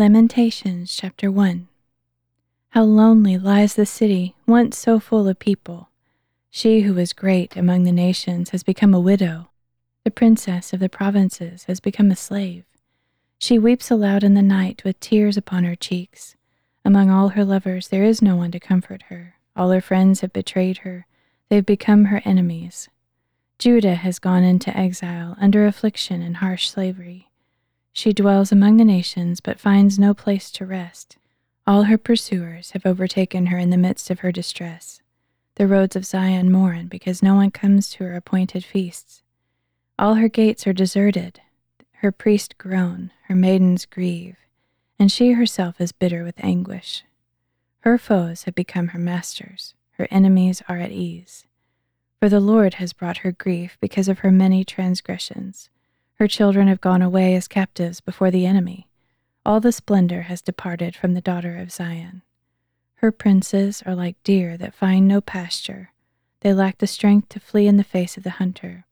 Lamentations chapter 1 How lonely lies the city, once so full of people. She who was great among the nations has become a widow. The princess of the provinces has become a slave. She weeps aloud in the night with tears upon her cheeks. Among all her lovers, there is no one to comfort her. All her friends have betrayed her, they have become her enemies. Judah has gone into exile under affliction and harsh slavery. She dwells among the nations, but finds no place to rest. All her pursuers have overtaken her in the midst of her distress. The roads of Zion mourn because no one comes to her appointed feasts. All her gates are deserted. Her priests groan, her maidens grieve, and she herself is bitter with anguish. Her foes have become her masters, her enemies are at ease. For the Lord has brought her grief because of her many transgressions. Her children have gone away as captives before the enemy. All the splendor has departed from the daughter of Zion. Her princes are like deer that find no pasture. They lack the strength to flee in the face of the hunter.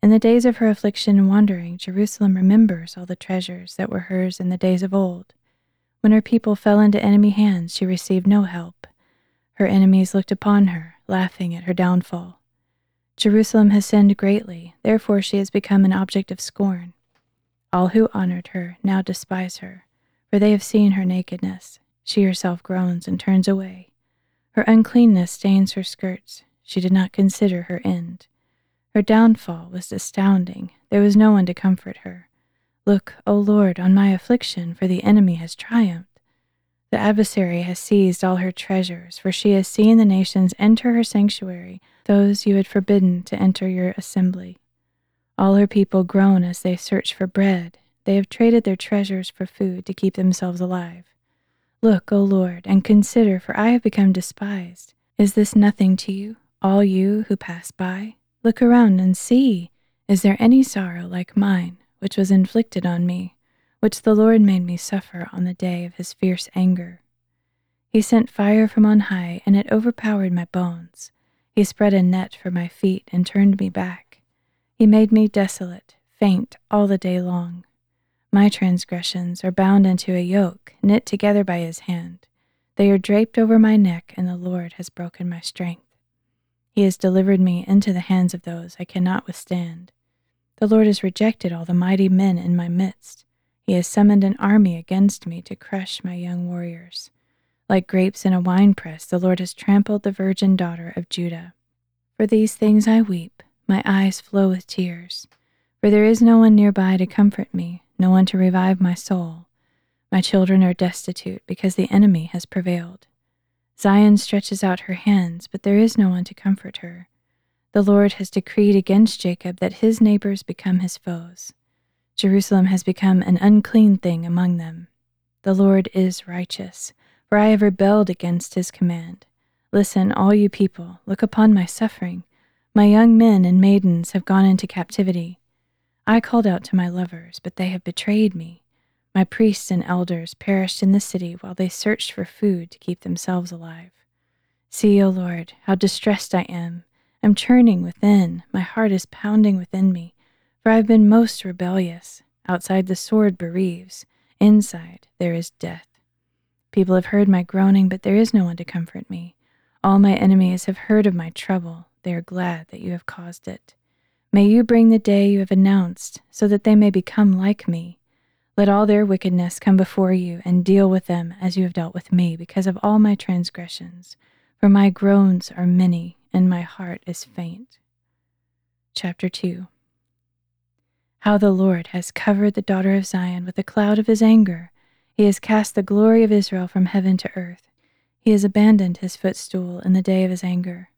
In the days of her affliction and wandering, Jerusalem remembers all the treasures that were hers in the days of old. When her people fell into enemy hands, she received no help. Her enemies looked upon her, laughing at her downfall. Jerusalem has sinned greatly, therefore she has become an object of scorn. All who honored her now despise her, for they have seen her nakedness. She herself groans and turns away. Her uncleanness stains her skirts. She did not consider her end. Her downfall was astounding. There was no one to comfort her. Look, O Lord, on my affliction, for the enemy has triumphed. The adversary has seized all her treasures, for she has seen the nations enter her sanctuary, those you had forbidden to enter your assembly. All her people groan as they search for bread. They have traded their treasures for food to keep themselves alive. Look, O Lord, and consider, for I have become despised. Is this nothing to you, all you who pass by? Look around and see. Is there any sorrow like mine, which was inflicted on me? which the Lord made me suffer on the day of his fierce anger. He sent fire from on high, and it overpowered my bones. He spread a net for my feet and turned me back. He made me desolate, faint all the day long. My transgressions are bound into a yoke, knit together by his hand. They are draped over my neck, and the Lord has broken my strength. He has delivered me into the hands of those I cannot withstand. The Lord has rejected all the mighty men in my midst. He has summoned an army against me to crush my young warriors. Like grapes in a winepress, the Lord has trampled the virgin daughter of Judah. For these things I weep, my eyes flow with tears. For there is no one nearby to comfort me, no one to revive my soul. My children are destitute because the enemy has prevailed. Zion stretches out her hands, but there is no one to comfort her. The Lord has decreed against Jacob that his neighbors become his foes. Jerusalem has become an unclean thing among them. The Lord is righteous, for I have rebelled against his command. Listen, all you people, look upon my suffering. My young men and maidens have gone into captivity. I called out to my lovers, but they have betrayed me. My priests and elders perished in the city while they searched for food to keep themselves alive. See, O Lord, how distressed I am. I'm churning within, my heart is pounding within me. For I have been most rebellious. Outside the sword bereaves, inside there is death. People have heard my groaning, but there is no one to comfort me. All my enemies have heard of my trouble. They are glad that you have caused it. May you bring the day you have announced, so that they may become like me. Let all their wickedness come before you, and deal with them as you have dealt with me, because of all my transgressions. For my groans are many, and my heart is faint. Chapter 2 how the Lord has covered the daughter of Zion with a cloud of his anger. He has cast the glory of Israel from heaven to earth. He has abandoned his footstool in the day of his anger.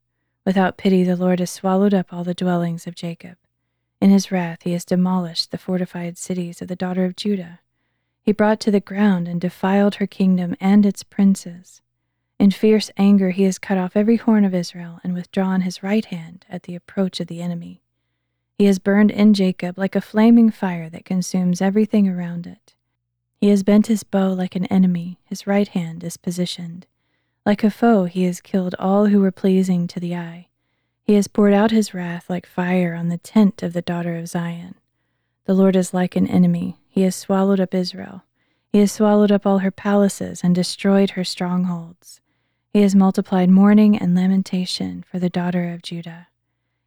Without pity, the Lord has swallowed up all the dwellings of Jacob. In his wrath, he has demolished the fortified cities of the daughter of Judah. He brought to the ground and defiled her kingdom and its princes. In fierce anger, he has cut off every horn of Israel and withdrawn his right hand at the approach of the enemy. He has burned in Jacob like a flaming fire that consumes everything around it. He has bent his bow like an enemy, his right hand is positioned. Like a foe, he has killed all who were pleasing to the eye. He has poured out his wrath like fire on the tent of the daughter of Zion. The Lord is like an enemy, he has swallowed up Israel. He has swallowed up all her palaces and destroyed her strongholds. He has multiplied mourning and lamentation for the daughter of Judah.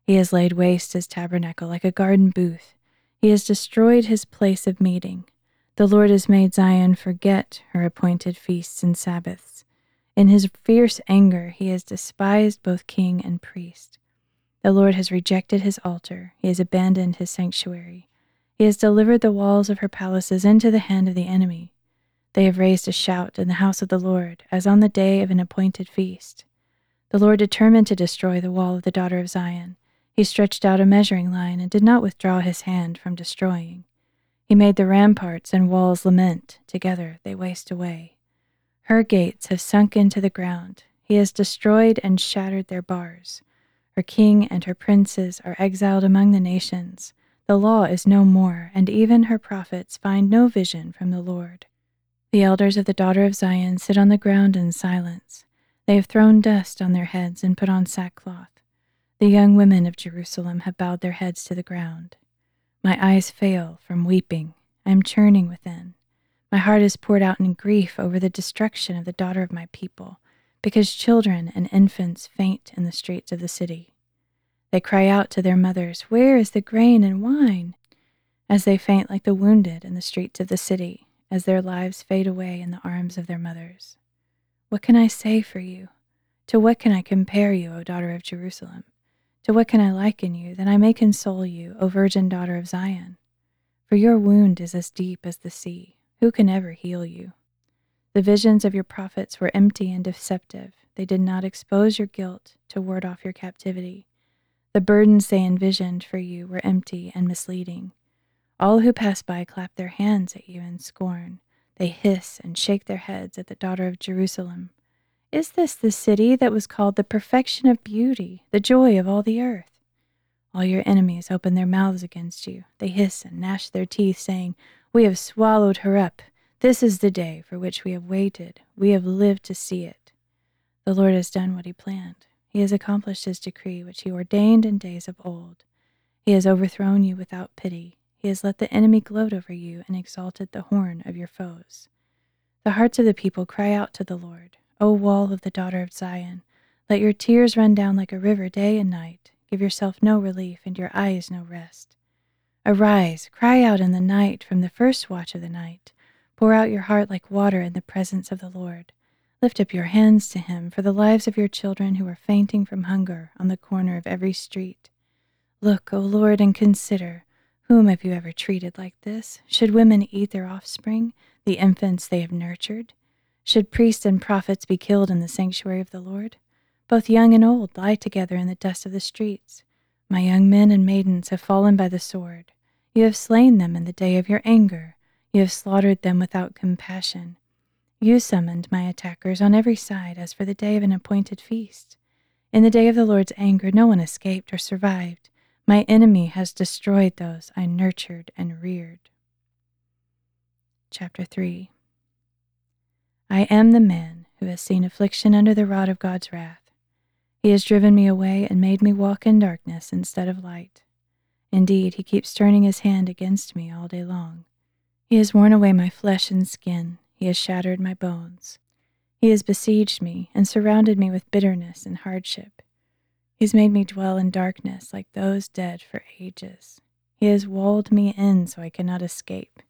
He has laid waste his tabernacle like a garden booth. He has destroyed his place of meeting. The Lord has made Zion forget her appointed feasts and Sabbaths. In his fierce anger, he has despised both king and priest. The Lord has rejected his altar, he has abandoned his sanctuary. He has delivered the walls of her palaces into the hand of the enemy. They have raised a shout in the house of the Lord, as on the day of an appointed feast. The Lord determined to destroy the wall of the daughter of Zion. He stretched out a measuring line and did not withdraw his hand from destroying. He made the ramparts and walls lament, together they waste away. Her gates have sunk into the ground. He has destroyed and shattered their bars. Her king and her princes are exiled among the nations. The law is no more, and even her prophets find no vision from the Lord. The elders of the daughter of Zion sit on the ground in silence. They have thrown dust on their heads and put on sackcloth. The young women of Jerusalem have bowed their heads to the ground. My eyes fail from weeping. I am churning within. My heart is poured out in grief over the destruction of the daughter of my people, because children and infants faint in the streets of the city. They cry out to their mothers, Where is the grain and wine? As they faint like the wounded in the streets of the city as their lives fade away in the arms of their mothers. What can I say for you? To what can I compare you, O daughter of Jerusalem? What can I liken you that I may console you, O virgin daughter of Zion? For your wound is as deep as the sea. Who can ever heal you? The visions of your prophets were empty and deceptive. They did not expose your guilt to ward off your captivity. The burdens they envisioned for you were empty and misleading. All who pass by clap their hands at you in scorn. They hiss and shake their heads at the daughter of Jerusalem. Is this the city that was called the perfection of beauty, the joy of all the earth? All your enemies open their mouths against you. They hiss and gnash their teeth, saying, We have swallowed her up. This is the day for which we have waited. We have lived to see it. The Lord has done what he planned. He has accomplished his decree, which he ordained in days of old. He has overthrown you without pity. He has let the enemy gloat over you and exalted the horn of your foes. The hearts of the people cry out to the Lord, O wall of the daughter of Zion. Let your tears run down like a river day and night. Give yourself no relief and your eyes no rest. Arise, cry out in the night from the first watch of the night. Pour out your heart like water in the presence of the Lord. Lift up your hands to him for the lives of your children who are fainting from hunger on the corner of every street. Look, O Lord, and consider whom have you ever treated like this? Should women eat their offspring, the infants they have nurtured? Should priests and prophets be killed in the sanctuary of the Lord? Both young and old lie together in the dust of the streets. My young men and maidens have fallen by the sword. You have slain them in the day of your anger. You have slaughtered them without compassion. You summoned my attackers on every side as for the day of an appointed feast. In the day of the Lord's anger, no one escaped or survived. My enemy has destroyed those I nurtured and reared. Chapter 3 I am the man who has seen affliction under the rod of God's wrath. He has driven me away and made me walk in darkness instead of light. Indeed, he keeps turning his hand against me all day long. He has worn away my flesh and skin, he has shattered my bones. He has besieged me and surrounded me with bitterness and hardship. He has made me dwell in darkness like those dead for ages. He has walled me in so I cannot escape.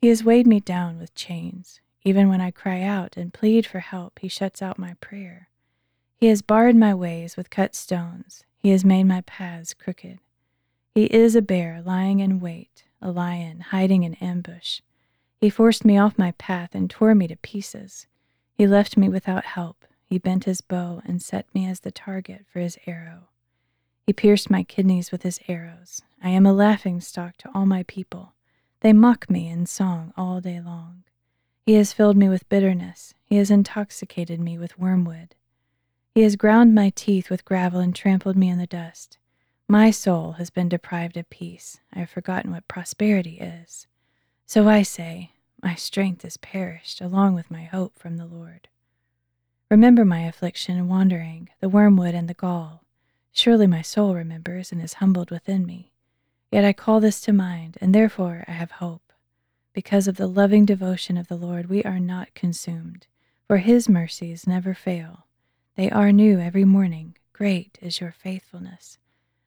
He has weighed me down with chains. Even when I cry out and plead for help, he shuts out my prayer. He has barred my ways with cut stones. He has made my paths crooked. He is a bear lying in wait, a lion hiding in ambush. He forced me off my path and tore me to pieces. He left me without help, he bent his bow and set me as the target for his arrow. He pierced my kidneys with his arrows. I am a laughing stock to all my people. They mock me in song all day long. He has filled me with bitterness. He has intoxicated me with wormwood. He has ground my teeth with gravel and trampled me in the dust. My soul has been deprived of peace. I have forgotten what prosperity is. So I say, My strength is perished, along with my hope from the Lord. Remember my affliction and wandering, the wormwood and the gall. Surely my soul remembers and is humbled within me. Yet I call this to mind, and therefore I have hope. Because of the loving devotion of the Lord, we are not consumed, for his mercies never fail. They are new every morning. Great is your faithfulness.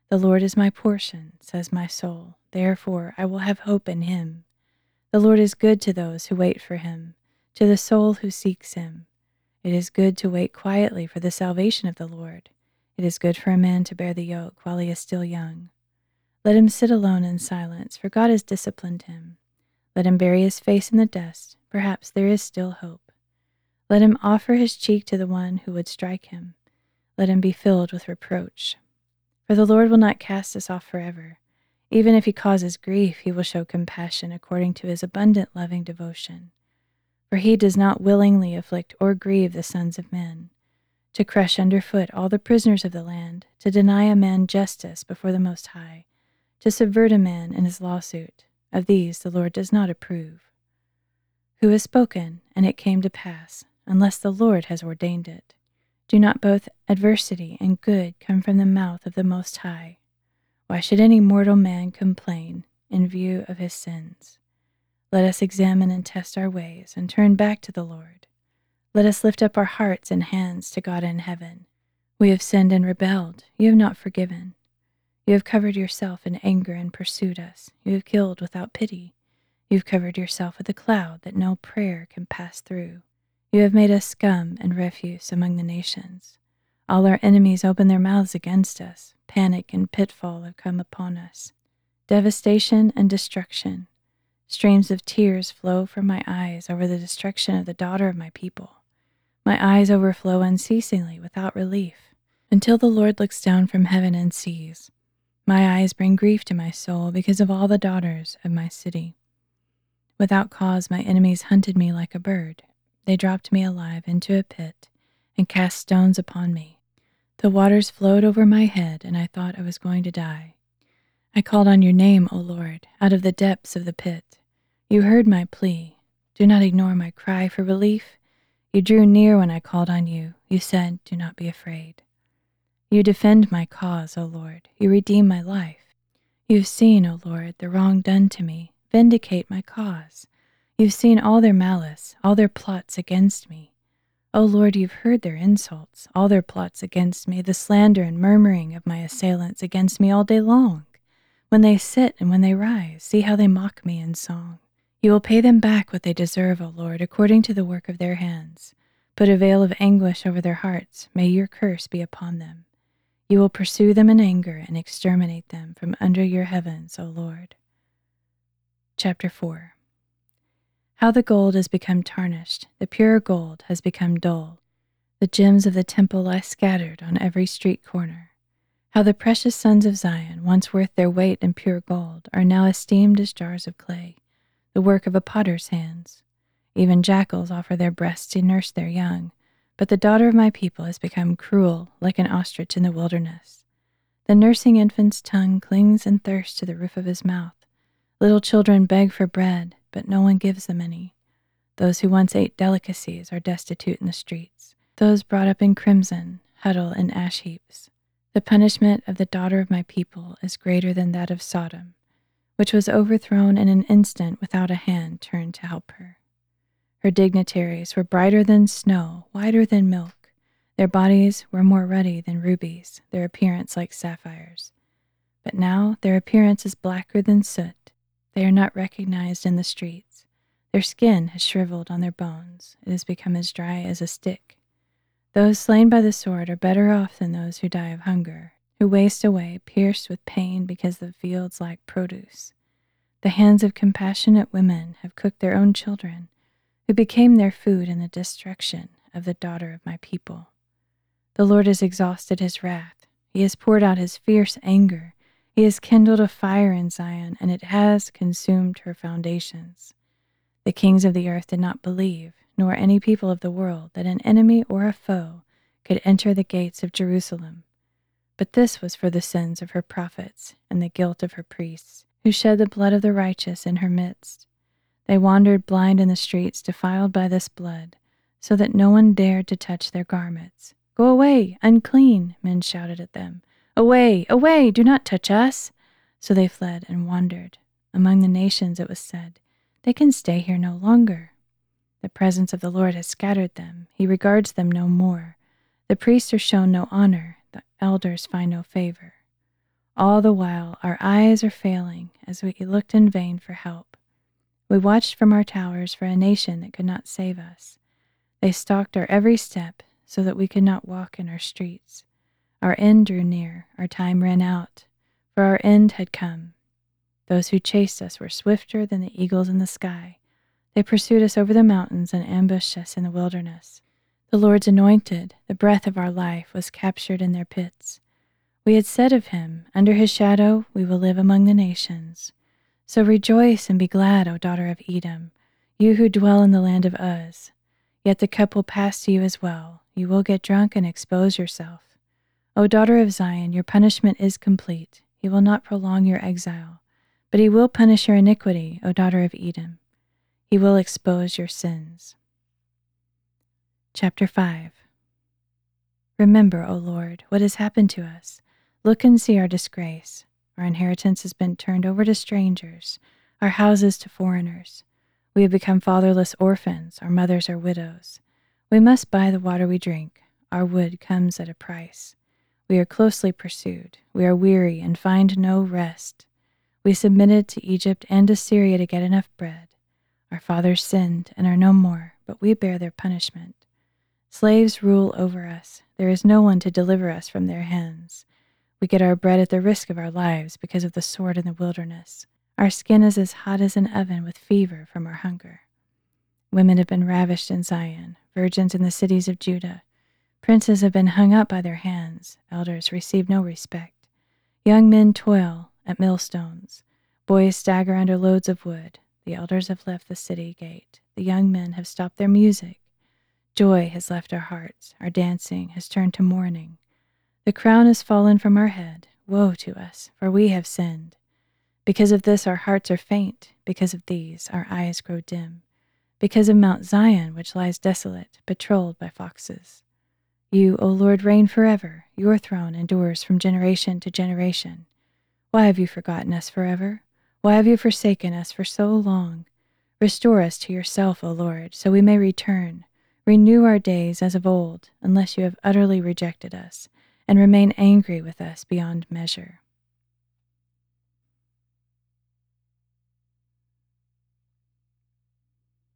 The Lord is my portion, says my soul. Therefore I will have hope in him. The Lord is good to those who wait for him, to the soul who seeks him. It is good to wait quietly for the salvation of the Lord. It is good for a man to bear the yoke while he is still young. Let him sit alone in silence, for God has disciplined him. Let him bury his face in the dust, perhaps there is still hope. Let him offer his cheek to the one who would strike him. Let him be filled with reproach. For the Lord will not cast us off forever. Even if he causes grief, he will show compassion according to his abundant loving devotion. For he does not willingly afflict or grieve the sons of men, to crush underfoot all the prisoners of the land, to deny a man justice before the Most High, to subvert a man in his lawsuit. Of these the Lord does not approve. Who has spoken, and it came to pass, unless the Lord has ordained it? Do not both adversity and good come from the mouth of the Most High? Why should any mortal man complain in view of his sins? Let us examine and test our ways and turn back to the Lord. Let us lift up our hearts and hands to God in heaven. We have sinned and rebelled. You have not forgiven. You have covered yourself in anger and pursued us. You have killed without pity. You have covered yourself with a cloud that no prayer can pass through. You have made us scum and refuse among the nations. All our enemies open their mouths against us. Panic and pitfall have come upon us. Devastation and destruction. Streams of tears flow from my eyes over the destruction of the daughter of my people. My eyes overflow unceasingly without relief until the Lord looks down from heaven and sees. My eyes bring grief to my soul because of all the daughters of my city. Without cause, my enemies hunted me like a bird. They dropped me alive into a pit and cast stones upon me. The waters flowed over my head, and I thought I was going to die. I called on your name, O Lord, out of the depths of the pit. You heard my plea. Do not ignore my cry for relief. You drew near when I called on you. You said, Do not be afraid. You defend my cause, O Lord. You redeem my life. You have seen, O Lord, the wrong done to me. Vindicate my cause. You've seen all their malice, all their plots against me. O Lord, you've heard their insults, all their plots against me, the slander and murmuring of my assailants against me all day long. When they sit and when they rise, see how they mock me in song. You will pay them back what they deserve, O Lord, according to the work of their hands. Put a veil of anguish over their hearts. May your curse be upon them. You will pursue them in anger and exterminate them from under your heavens, O Lord. Chapter 4 how the gold has become tarnished, the pure gold has become dull. The gems of the temple lie scattered on every street corner. How the precious sons of Zion, once worth their weight in pure gold, are now esteemed as jars of clay, the work of a potter's hands. Even jackals offer their breasts to nurse their young, but the daughter of my people has become cruel, like an ostrich in the wilderness. The nursing infant's tongue clings in thirst to the roof of his mouth. Little children beg for bread, but no one gives them any. Those who once ate delicacies are destitute in the streets. Those brought up in crimson huddle in ash heaps. The punishment of the daughter of my people is greater than that of Sodom, which was overthrown in an instant without a hand turned to help her. Her dignitaries were brighter than snow, whiter than milk. Their bodies were more ruddy than rubies, their appearance like sapphires. But now their appearance is blacker than soot, they are not recognized in the streets. Their skin has shriveled on their bones. It has become as dry as a stick. Those slain by the sword are better off than those who die of hunger, who waste away, pierced with pain because the fields lack produce. The hands of compassionate women have cooked their own children, who became their food in the destruction of the daughter of my people. The Lord has exhausted his wrath. He has poured out his fierce anger he has kindled a fire in Zion, and it has consumed her foundations. The kings of the earth did not believe, nor any people of the world, that an enemy or a foe could enter the gates of Jerusalem. But this was for the sins of her prophets and the guilt of her priests, who shed the blood of the righteous in her midst. They wandered blind in the streets, defiled by this blood, so that no one dared to touch their garments. Go away, unclean, men shouted at them. Away, away, do not touch us. So they fled and wandered. Among the nations it was said, They can stay here no longer. The presence of the Lord has scattered them. He regards them no more. The priests are shown no honor. The elders find no favor. All the while, our eyes are failing as we looked in vain for help. We watched from our towers for a nation that could not save us. They stalked our every step so that we could not walk in our streets. Our end drew near, our time ran out, for our end had come. Those who chased us were swifter than the eagles in the sky. They pursued us over the mountains and ambushed us in the wilderness. The Lord's anointed, the breath of our life, was captured in their pits. We had said of him, Under his shadow we will live among the nations. So rejoice and be glad, O daughter of Edom, you who dwell in the land of Uz. Yet the cup will pass to you as well. You will get drunk and expose yourself. O daughter of Zion, your punishment is complete. He will not prolong your exile, but he will punish your iniquity, O daughter of Edom. He will expose your sins. Chapter 5 Remember, O Lord, what has happened to us. Look and see our disgrace. Our inheritance has been turned over to strangers, our houses to foreigners. We have become fatherless orphans, our mothers are widows. We must buy the water we drink. Our wood comes at a price. We are closely pursued. We are weary and find no rest. We submitted to Egypt and Assyria to get enough bread. Our fathers sinned and are no more, but we bear their punishment. Slaves rule over us. There is no one to deliver us from their hands. We get our bread at the risk of our lives because of the sword in the wilderness. Our skin is as hot as an oven with fever from our hunger. Women have been ravished in Zion, virgins in the cities of Judah. Princes have been hung up by their hands, elders receive no respect. Young men toil at millstones, boys stagger under loads of wood. The elders have left the city gate, the young men have stopped their music. Joy has left our hearts, our dancing has turned to mourning. The crown has fallen from our head. Woe to us, for we have sinned. Because of this, our hearts are faint. Because of these, our eyes grow dim. Because of Mount Zion, which lies desolate, patrolled by foxes. You, O Lord, reign forever. Your throne endures from generation to generation. Why have you forgotten us forever? Why have you forsaken us for so long? Restore us to yourself, O Lord, so we may return. Renew our days as of old, unless you have utterly rejected us, and remain angry with us beyond measure.